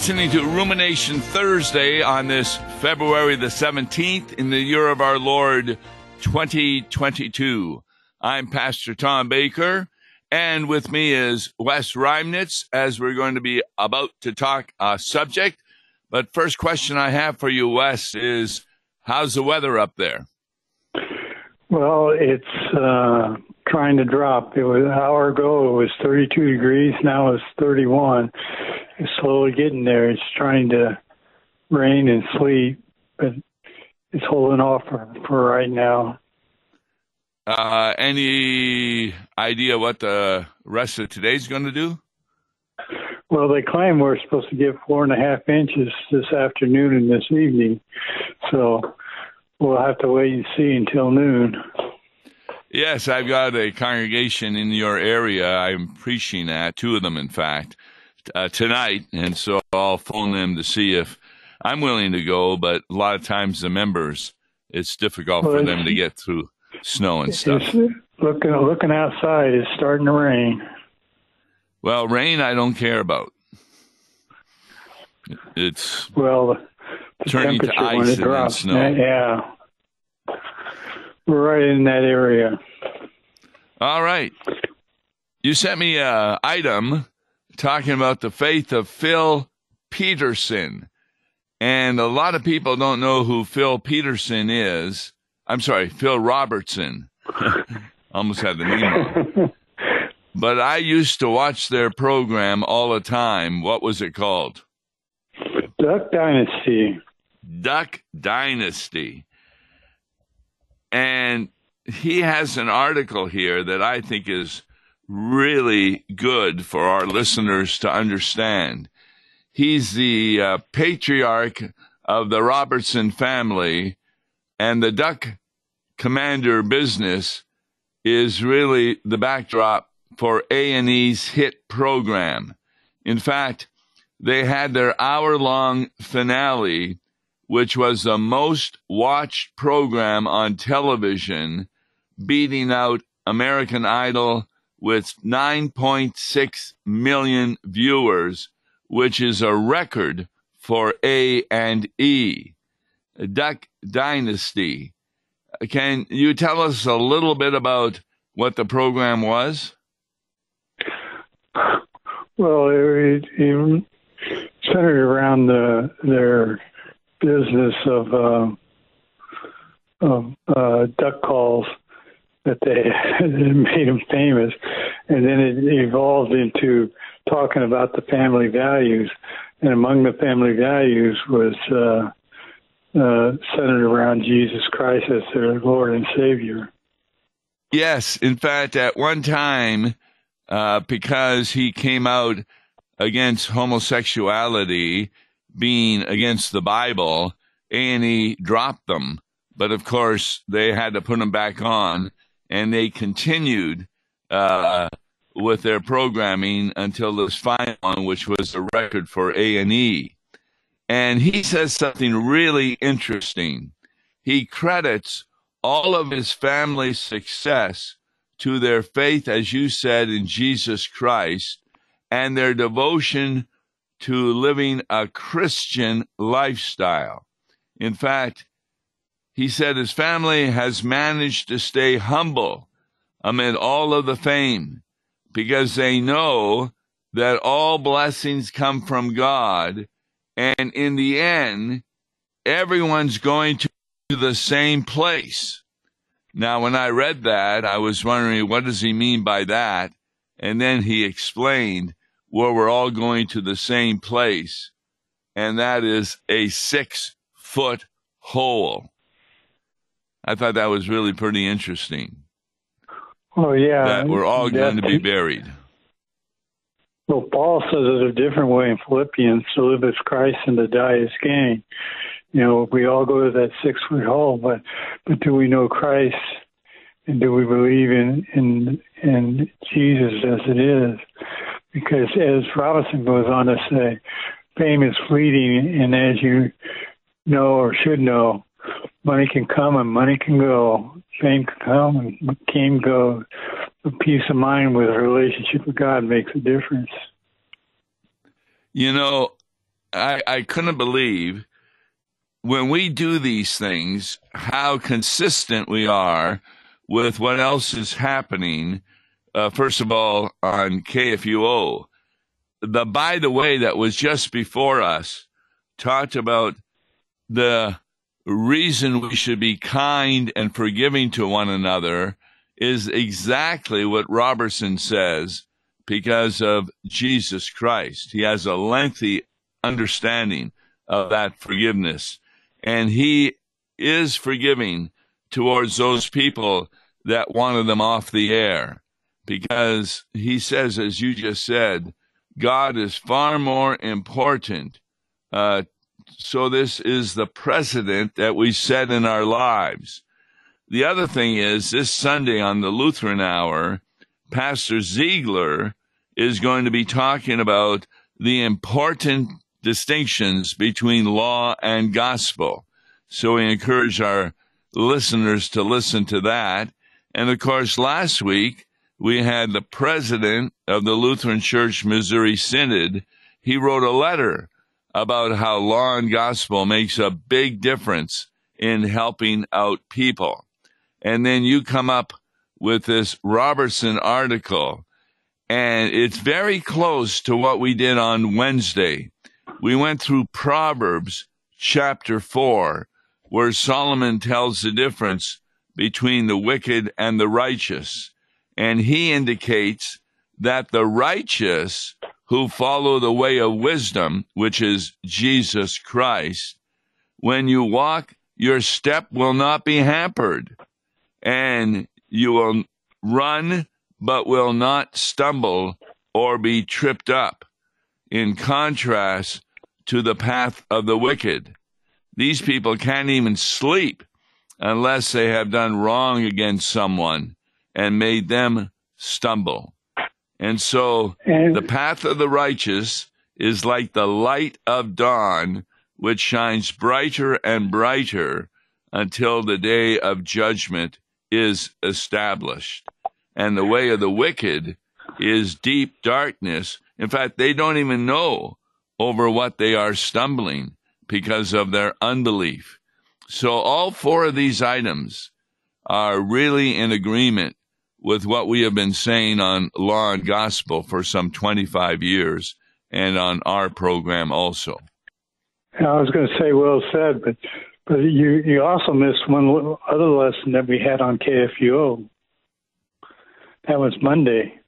listening to Rumination Thursday on this February the 17th in the year of our Lord 2022. I'm Pastor Tom Baker, and with me is Wes Reimnitz as we're going to be about to talk a subject. But first question I have for you, Wes, is how's the weather up there? Well, it's uh, trying to drop. It was an hour ago. It was 32 degrees. Now it's 31. It's slowly getting there. It's trying to rain and sleet, but it's holding off for, for right now. Uh, any idea what the rest of today's going to do? Well, they claim we're supposed to get four and a half inches this afternoon and this evening, so we'll have to wait and see until noon. Yes, I've got a congregation in your area. I'm preaching at two of them, in fact, uh, tonight, and so I'll phone them to see if I'm willing to go. But a lot of times, the members, it's difficult for them to get through snow and stuff. Looking looking outside, it's starting to rain. Well, rain, I don't care about. It's well, the turning to ice and snow. Yeah, right in that area. All right. You sent me a item talking about the faith of Phil Peterson. And a lot of people don't know who Phil Peterson is. I'm sorry, Phil Robertson. Almost had the name. but I used to watch their program all the time. What was it called? Duck Dynasty. Duck Dynasty. And he has an article here that I think is really good for our listeners to understand. He's the uh, patriarch of the Robertson family, and the duck commander business is really the backdrop for A&E's hit program. In fact, they had their hour-long finale which was the most watched program on television, beating out American Idol with 9.6 million viewers, which is a record for A and E. Duck Dynasty. Can you tell us a little bit about what the program was? Well, it, it centered around the, their business of uh, of uh, duck calls that they made him famous, and then it evolved into talking about the family values, and among the family values was uh, uh, centered around Jesus Christ as their Lord and Savior. Yes, in fact, at one time, uh, because he came out against homosexuality being against the Bible, A&E dropped them. But of course, they had to put them back on, and they continued uh, with their programming until this final one, which was a record for A&E. And he says something really interesting. He credits all of his family's success to their faith, as you said, in Jesus Christ and their devotion to living a Christian lifestyle. In fact, he said his family has managed to stay humble amid all of the fame because they know that all blessings come from God. And in the end, everyone's going to the same place. Now, when I read that, I was wondering, what does he mean by that? And then he explained where we're all going to the same place, and that is a six foot hole. I thought that was really pretty interesting. Oh, yeah. That we're all going to be buried. Well, Paul says it a different way in Philippians to live as Christ and to die as gain. You know, we all go to that six foot hole, but but do we know Christ and do we believe in in in Jesus as it is? Because as Robinson goes on to say, fame is fleeting, and as you know or should know, money can come and money can go. Fame can come and can go. But peace of mind with a relationship with God makes a difference. You know, I, I couldn't believe when we do these things how consistent we are with what else is happening. Uh, first of all, on KFUO, the by the way that was just before us talked about the reason we should be kind and forgiving to one another is exactly what Robertson says because of Jesus Christ. He has a lengthy understanding of that forgiveness. And he is forgiving towards those people that wanted them off the air because he says, as you just said, God is far more important. Uh, so, this is the precedent that we set in our lives. The other thing is, this Sunday on the Lutheran Hour, Pastor Zeigler is going to be talking about the important distinctions between law and gospel. So we encourage our listeners to listen to that. And of course, last week we had the president of the Lutheran Church Missouri Synod. He wrote a letter about how law and gospel makes a big difference in helping out people. And then you come up with this Robertson article, and it's very close to what we did on Wednesday we went through Proverbs chapter 4, where Solomon tells the difference between the wicked and the righteous. And he indicates that the righteous who follow the way of wisdom, which is Jesus Christ, when you walk, your step will not be hampered, and you will run but will not stumble or be tripped up. In contrast, to the path of the wicked. These people can't even sleep unless they have done wrong against someone and made them stumble. And so and, the path of the righteous is like the light of dawn, which shines brighter and brighter until the day of judgment is established. And the way of the wicked is deep darkness. In fact, they don't even know over what they are stumbling because of their unbelief. So all four of these items are really in agreement with what we have been saying on Law and Gospel for some 25 years and on our program also. I was going to say well said, but but you you also missed one other lesson that we had on KFUO. That was Monday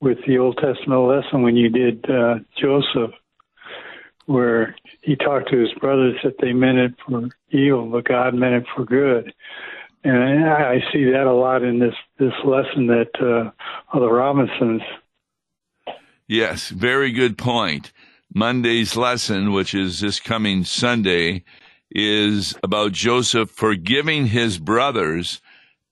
with the Old Testament lesson when you did uh, Joseph where he talked to his brothers that they meant it for evil, but God meant it for good. And I see that a lot in this this lesson that uh, of the Robinsons. Yes, very good point. Monday's lesson, which is this coming Sunday, is about Joseph forgiving his brothers.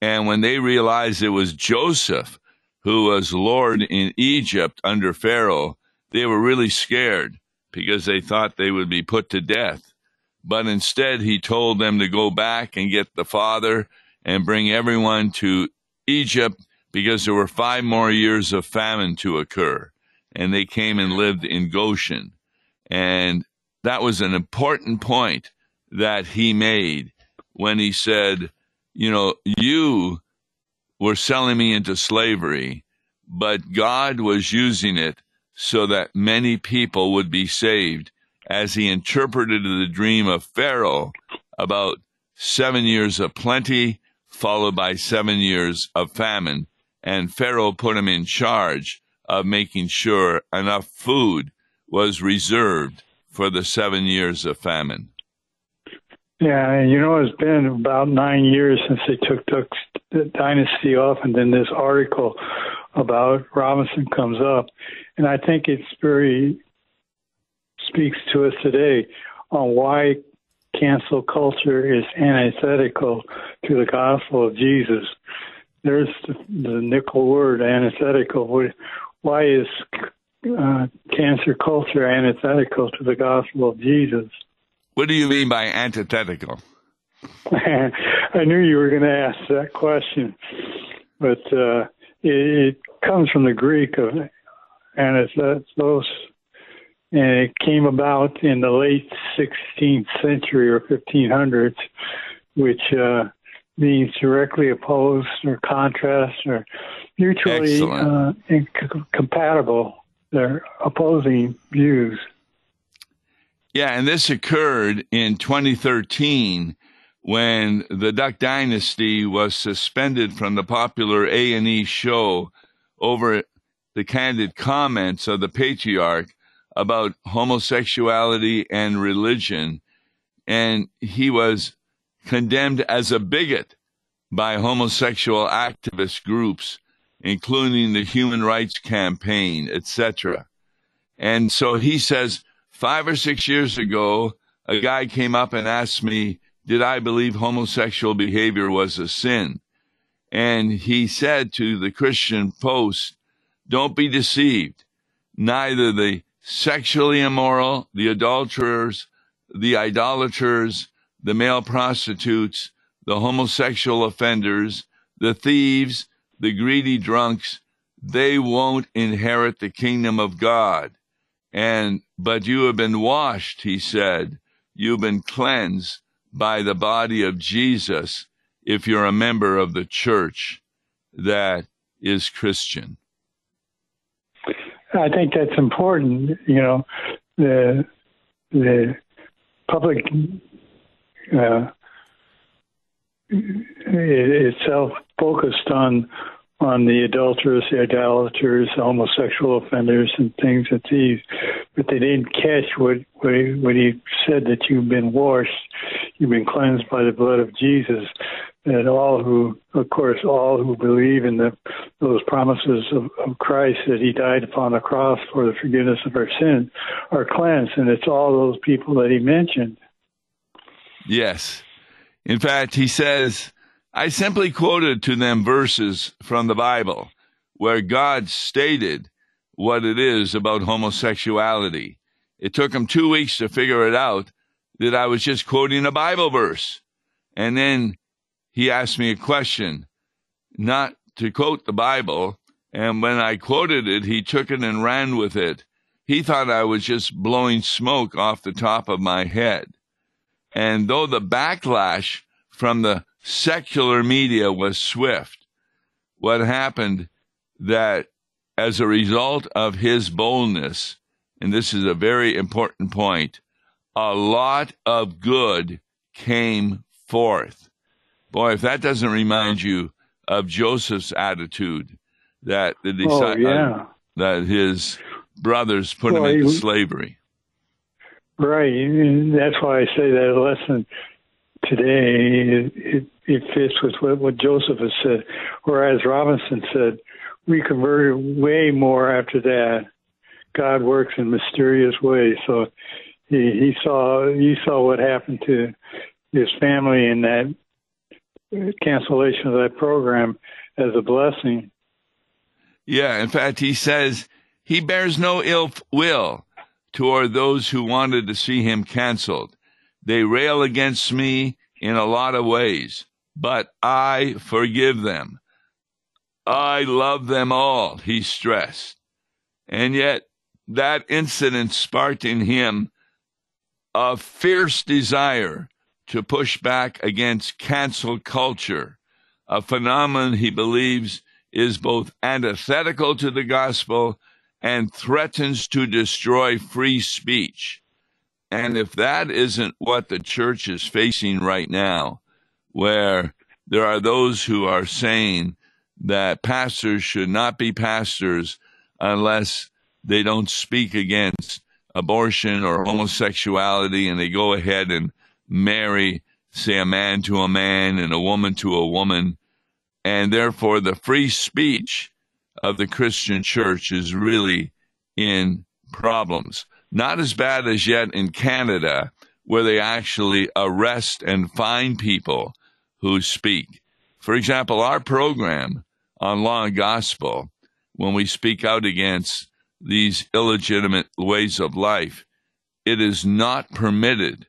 And when they realized it was Joseph who was Lord in Egypt under Pharaoh, they were really scared because they thought they would be put to death. But instead, he told them to go back and get the father and bring everyone to Egypt because there were five more years of famine to occur. And they came and lived in Goshen. And that was an important point that he made when he said, You know, you were selling me into slavery, but God was using it so that many people would be saved, as he interpreted the dream of Pharaoh about seven years of plenty, followed by seven years of famine. And Pharaoh put him in charge of making sure enough food was reserved for the seven years of famine. Yeah, and you know, it's been about nine years since they took, the dynasty off, and then this article about Robinson comes up, and I think it's very speaks to us today on why cancel culture is antithetical to the gospel of Jesus. There's the, nickel word antithetical. Why is uh, cancel culture antithetical to the gospel of Jesus? What do you mean by antithetical? I knew you were going to ask that question, but uh, it, it, comes from the Greek of antithetos, and it came about in the late 16th century or 1500s, which uh, means directly opposed or contrast or mutually uh, incompatible. They're opposing views. Yeah, and this occurred in 2013 when the Duck Dynasty was suspended from the popular A&E show over the candid comments of the patriarch about homosexuality and religion and he was condemned as a bigot by homosexual activist groups including the human rights campaign etc and so he says 5 or 6 years ago a guy came up and asked me did I believe homosexual behavior was a sin? And he said to the Christian Post, don't be deceived. Neither the sexually immoral, the adulterers, the idolaters, the male prostitutes, the homosexual offenders, the thieves, the greedy drunks, they won't inherit the kingdom of God. And, but you have been washed, he said. You've been cleansed by the body of Jesus if you're a member of the church that is Christian. I think that's important. You know, the the public uh, itself focused on on the adulterers, the idolaters, homosexual offenders, and things that these, but they didn't catch what what he, what he said that you've been washed, you've been cleansed by the blood of Jesus. That all who, of course, all who believe in the those promises of, of Christ that He died upon the cross for the forgiveness of our sin, are cleansed, and it's all those people that He mentioned. Yes, in fact, He says I simply quoted to them verses from the Bible where God stated what it is about homosexuality. It took him two weeks to figure it out that I was just quoting a Bible verse. And then he asked me a question, not to quote the Bible. And when I quoted it, he took it and ran with it. He thought I was just blowing smoke off the top of my head. And though the backlash from the secular media was swift. What happened that as a result of his boldness, and this is a very important point, a lot of good came forth. Boy, if that doesn't remind you of Joseph's attitude that the oh, yeah. Uh, that his brothers put well, him into he, slavery. Right. That's why I say that lesson today it, it fits with what, what Joseph has said. Whereas Robinson said, we converted way more after that. God works in mysterious ways. So he, he saw he saw what happened to his family in that cancellation of that program as a blessing. Yeah, in fact, he says he bears no ill will toward those who wanted to see him canceled. They rail against me in a lot of ways but I forgive them. I love them all, he stressed. And yet, that incident sparked in him a fierce desire to push back against cancel culture, a phenomenon he believes is both antithetical to the gospel and threatens to destroy free speech. And if that isn't what the church is facing right now, where there are those who are saying that pastors should not be pastors unless they don't speak against abortion or homosexuality and they go ahead and marry, say, a man to a man and a woman to a woman. And therefore, the free speech of the Christian church is really in problems. Not as bad as yet in Canada, where they actually arrest and fine people who speak. For example, our program on law and gospel, when we speak out against these illegitimate ways of life, it is not permitted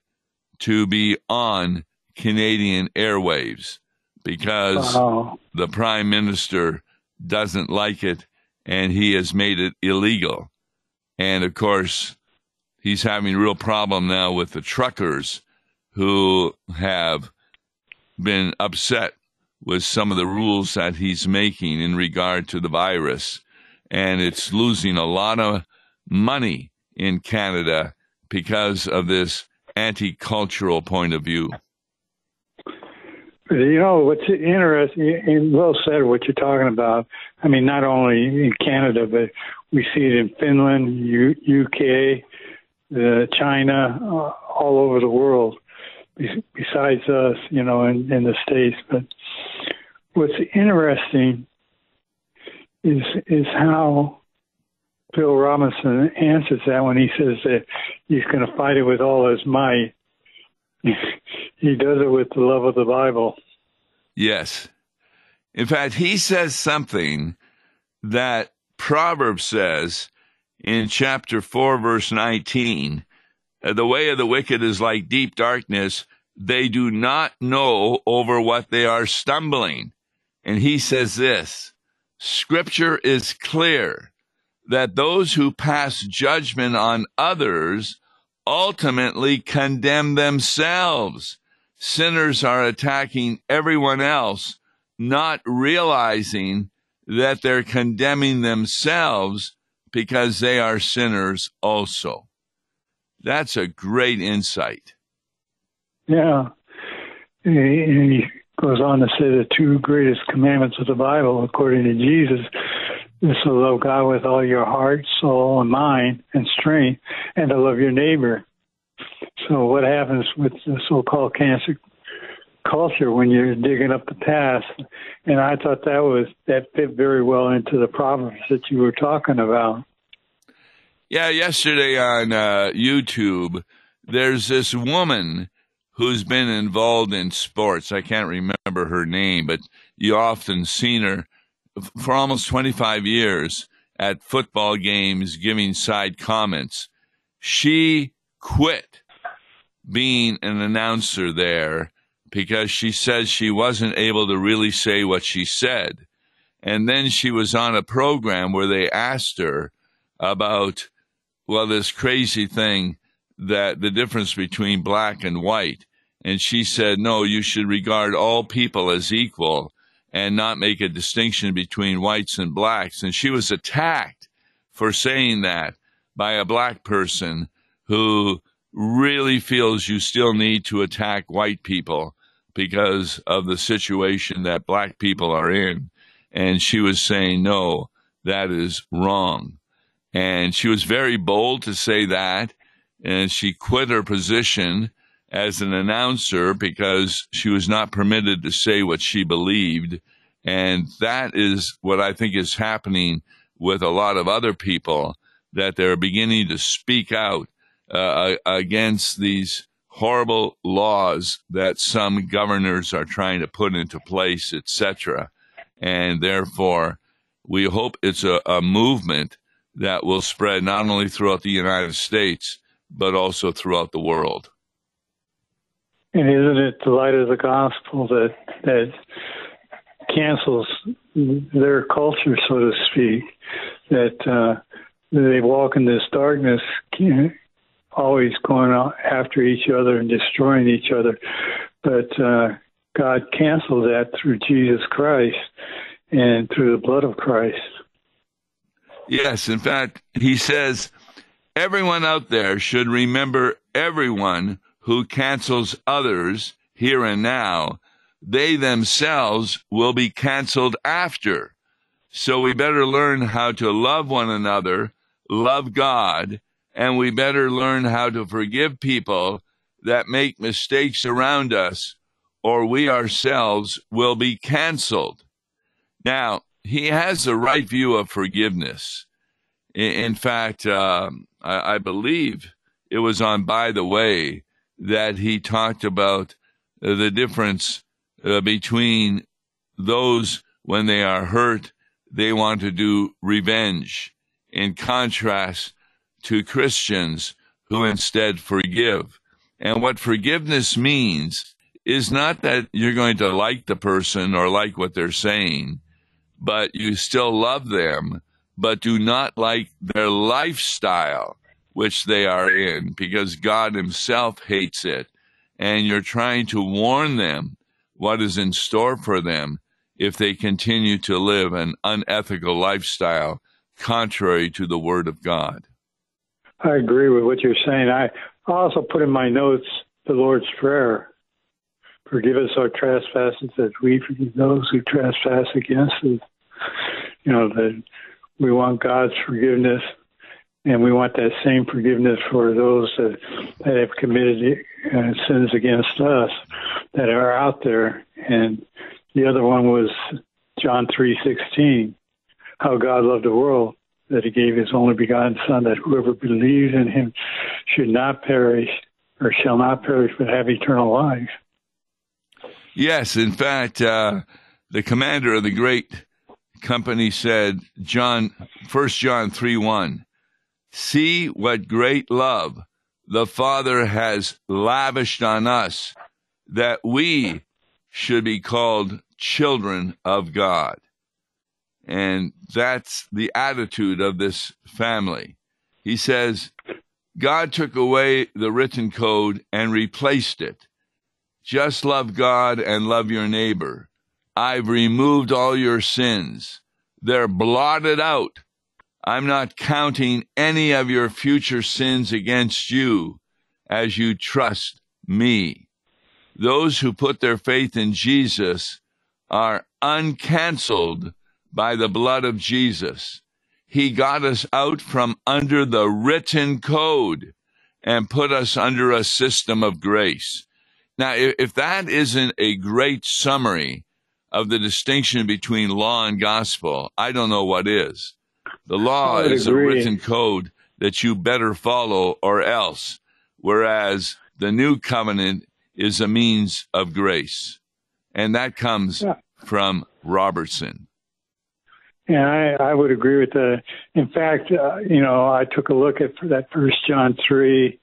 to be on Canadian airwaves because wow. the prime minister doesn't like it and he has made it illegal. And of course, he's having a real problem now with the truckers who have been upset with some of the rules that he's making in regard to the virus. And it's losing a lot of money in Canada because of this anti cultural point of view. You know, what's interesting and well said what you're talking about. I mean, not only in Canada, but we see it in Finland, U- UK, uh, China, uh, all over the world, besides us, you know, in, in the States. But what's interesting is is how Bill Robinson answers that when he says that he's going to fight it with all his might. he does it with the love of the Bible. Yes. In fact, he says something that Proverbs says in chapter 4, verse 19 uh, The way of the wicked is like deep darkness. They do not know over what they are stumbling. And he says this Scripture is clear that those who pass judgment on others ultimately condemn themselves. Sinners are attacking everyone else, not realizing that they're condemning themselves because they are sinners also. That's a great insight. Yeah. And He goes on to say the two greatest commandments of the Bible, according to Jesus, to love God with all your heart, soul, and mind and strength, and to love your neighbor. So, what happens with the so-called cancel culture when you're digging up the past? And I thought that was that fit very well into the proverbs that you were talking about. Yeah, yesterday on uh, YouTube, there's this woman who's been involved in sports. I can't remember her name, but you often seen her for almost 25 years at football games giving side comments. She quit being an announcer there because she says she wasn't able to really say what she said. And then she was on a program where they asked her about, well, this crazy thing that the difference between black and white. And she said, no, you should regard all people as equal and not make a distinction between whites and blacks. And she was attacked for saying that by a black person who really feels you still need to attack white people because of the situation that black people are in. And she was saying, no, that is wrong. And she was very bold to say that. And she quit her position as an announcer because she was not permitted to say what she believed. And that is what I think is happening with a lot of other people that they're beginning to speak out uh, against these horrible laws that some governors are trying to put into place, etc. And therefore, we hope it's a, a movement that will spread not only throughout the United States, but also throughout the world. And isn't it the light of the gospel that that cancels their culture, so to speak, that uh, they walk in this darkness, always going after each other and destroying each other, but uh, God canceled that through Jesus Christ and through the blood of Christ. Yes, in fact, he says everyone out there should remember everyone who cancels others here and now, they themselves will be canceled after. So we better learn how to love one another, love God, and we better learn how to forgive people that make mistakes around us, or we ourselves will be canceled. Now, he has the right view of forgiveness. In, fact, uh, I, I believe it was on By the Way that he talked about the difference uh, between those when they are hurt, they want to do revenge, in contrast to Christians who instead forgive. And what forgiveness means is not that you're going to like the person or like what they're saying, but you still love them, but do not like their lifestyle which they are in, because God Himself hates it. And you're trying to warn them what is in store for them if they continue to live an unethical lifestyle contrary to the Word of God. I agree with what you're saying. I also put in my notes the Lord's Prayer. Forgive us our trespasses as we forgive those who trespass against us. You know, that we want God's forgiveness and we want that same forgiveness for those that, that have committed uh, sins against us that are out there. And the other one was John three sixteen, how God loved the world that He gave His only begotten Son, that whoever believes in Him should not perish or shall not perish but have eternal life. Yes, in fact, uh, the commander of the great company said, John, First John three one See what great love the Father has lavished on us that we should be called children of God. And that's the attitude of this family. He says, God took away the written code and replaced it. Just love God and love your neighbor. I've removed all your sins. They're blotted out I'm not counting any of your future sins against you as you trust me. Those who put their faith in Jesus are uncanceled by the blood of Jesus. He got us out from under the written code and put us under a system of grace. Now, if that isn't a great summary of the distinction between law and gospel, I don't know what is. The law is agree. a written code that you better follow or else, whereas the new covenant is a means of grace. And that comes yeah. from Robertson. Yeah, I, I would agree with that. In fact, uh, you know, I took a look at that First John three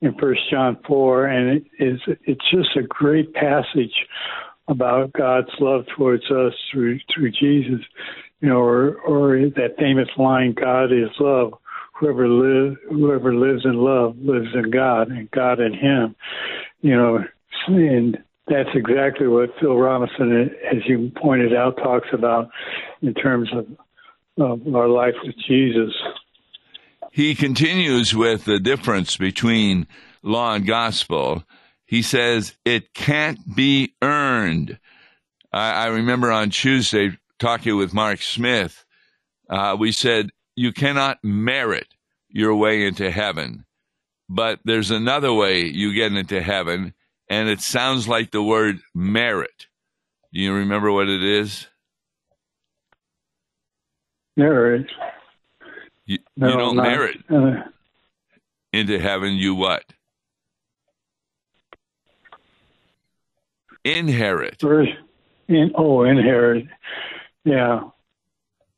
and First John four, and it is it's just a great passage about God's love towards us through through Jesus you know, or or that famous line, "God is love." Whoever lives, whoever lives in love lives in God, and God in Him. You know, and that's exactly what Phil Robinson, as you pointed out, talks about in terms of, of our life with Jesus. He continues with the difference between law and gospel. He says it can't be earned. I, I remember on Tuesday talking with Mark Smith, uh, we said you cannot merit your way into heaven, but there's another way you get into heaven, and it sounds like the word merit. Do you remember what it is? Merit. You, no, you don't not, merit uh, into heaven. You what? Inherit. In, oh, inherit. Yeah.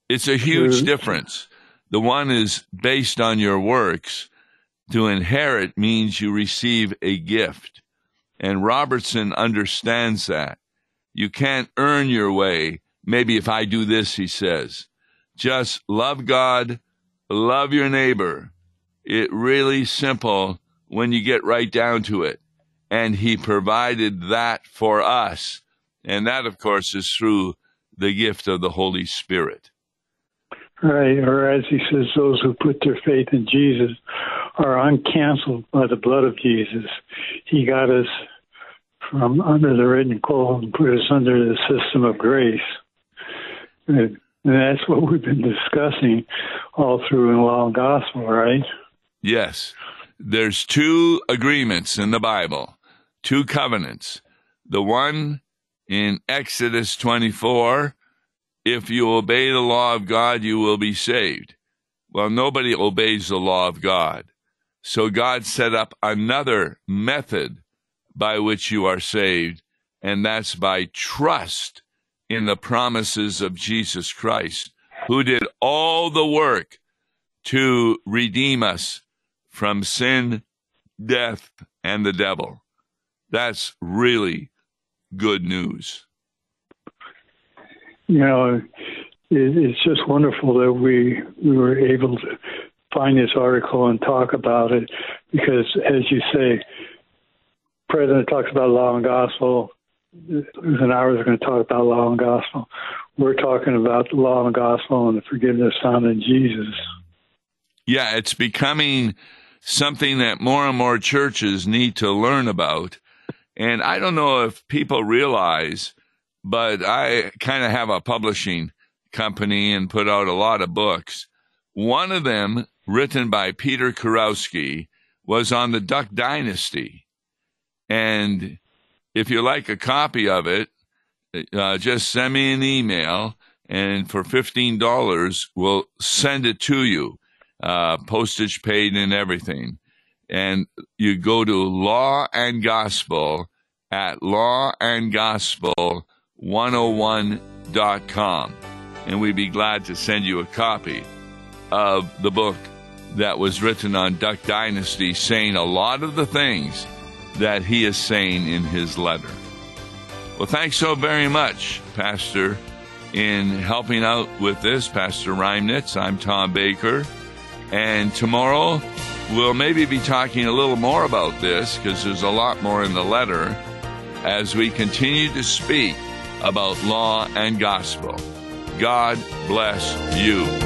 It's a huge difference. The one is based on your works. To inherit means you receive a gift. And Robertson understands that. You can't earn your way. Maybe if I do this, he says. Just love God, love your neighbor. It really simple when you get right down to it. And he provided that for us. And that, of course, is through the gift of the Holy Spirit. Right, or as he says, those who put their faith in Jesus are uncanceled by the blood of Jesus. He got us from under the written code and put us under the system of grace. And that's what we've been discussing all through in Law and Gospel, right? Yes. There's two agreements in the Bible, two covenants. The one in Exodus 24 if you obey the law of God, you will be saved. Well, nobody obeys the law of God. So God set up another method by which you are saved, and that's by trust in the promises of Jesus Christ, who did all the work to redeem us from sin, death, and the devil. That's really good news. You know, it's just wonderful that we we were able to find this article and talk about it because, as you say, President talks about law and gospel. An hour is going to talk about law and gospel. We're talking about the law and gospel and the forgiveness found in Jesus. Yeah, it's becoming something that more and more churches need to learn about. And I don't know if people realize, but I kind of have a publishing company and put out a lot of books. One of them, written by Peter Kurowski, was on the Duck Dynasty. And if you like a copy of it, uh, just send me an email, and for $15, we'll send it to you, uh, postage paid and everything. And you go to Law and Gospel at lawandgospel101.com and we'd be glad to send you a copy of the book that was written on Duck Dynasty, saying a lot of the things that he is saying in his letter. Well, thanks so very much, Pastor, in helping out with this, Pastor Reimnitz. I'm Tom Baker. And tomorrow, we'll maybe be talking a little more about this because there's a lot more in the letter as we continue to speak about law and gospel. God bless you.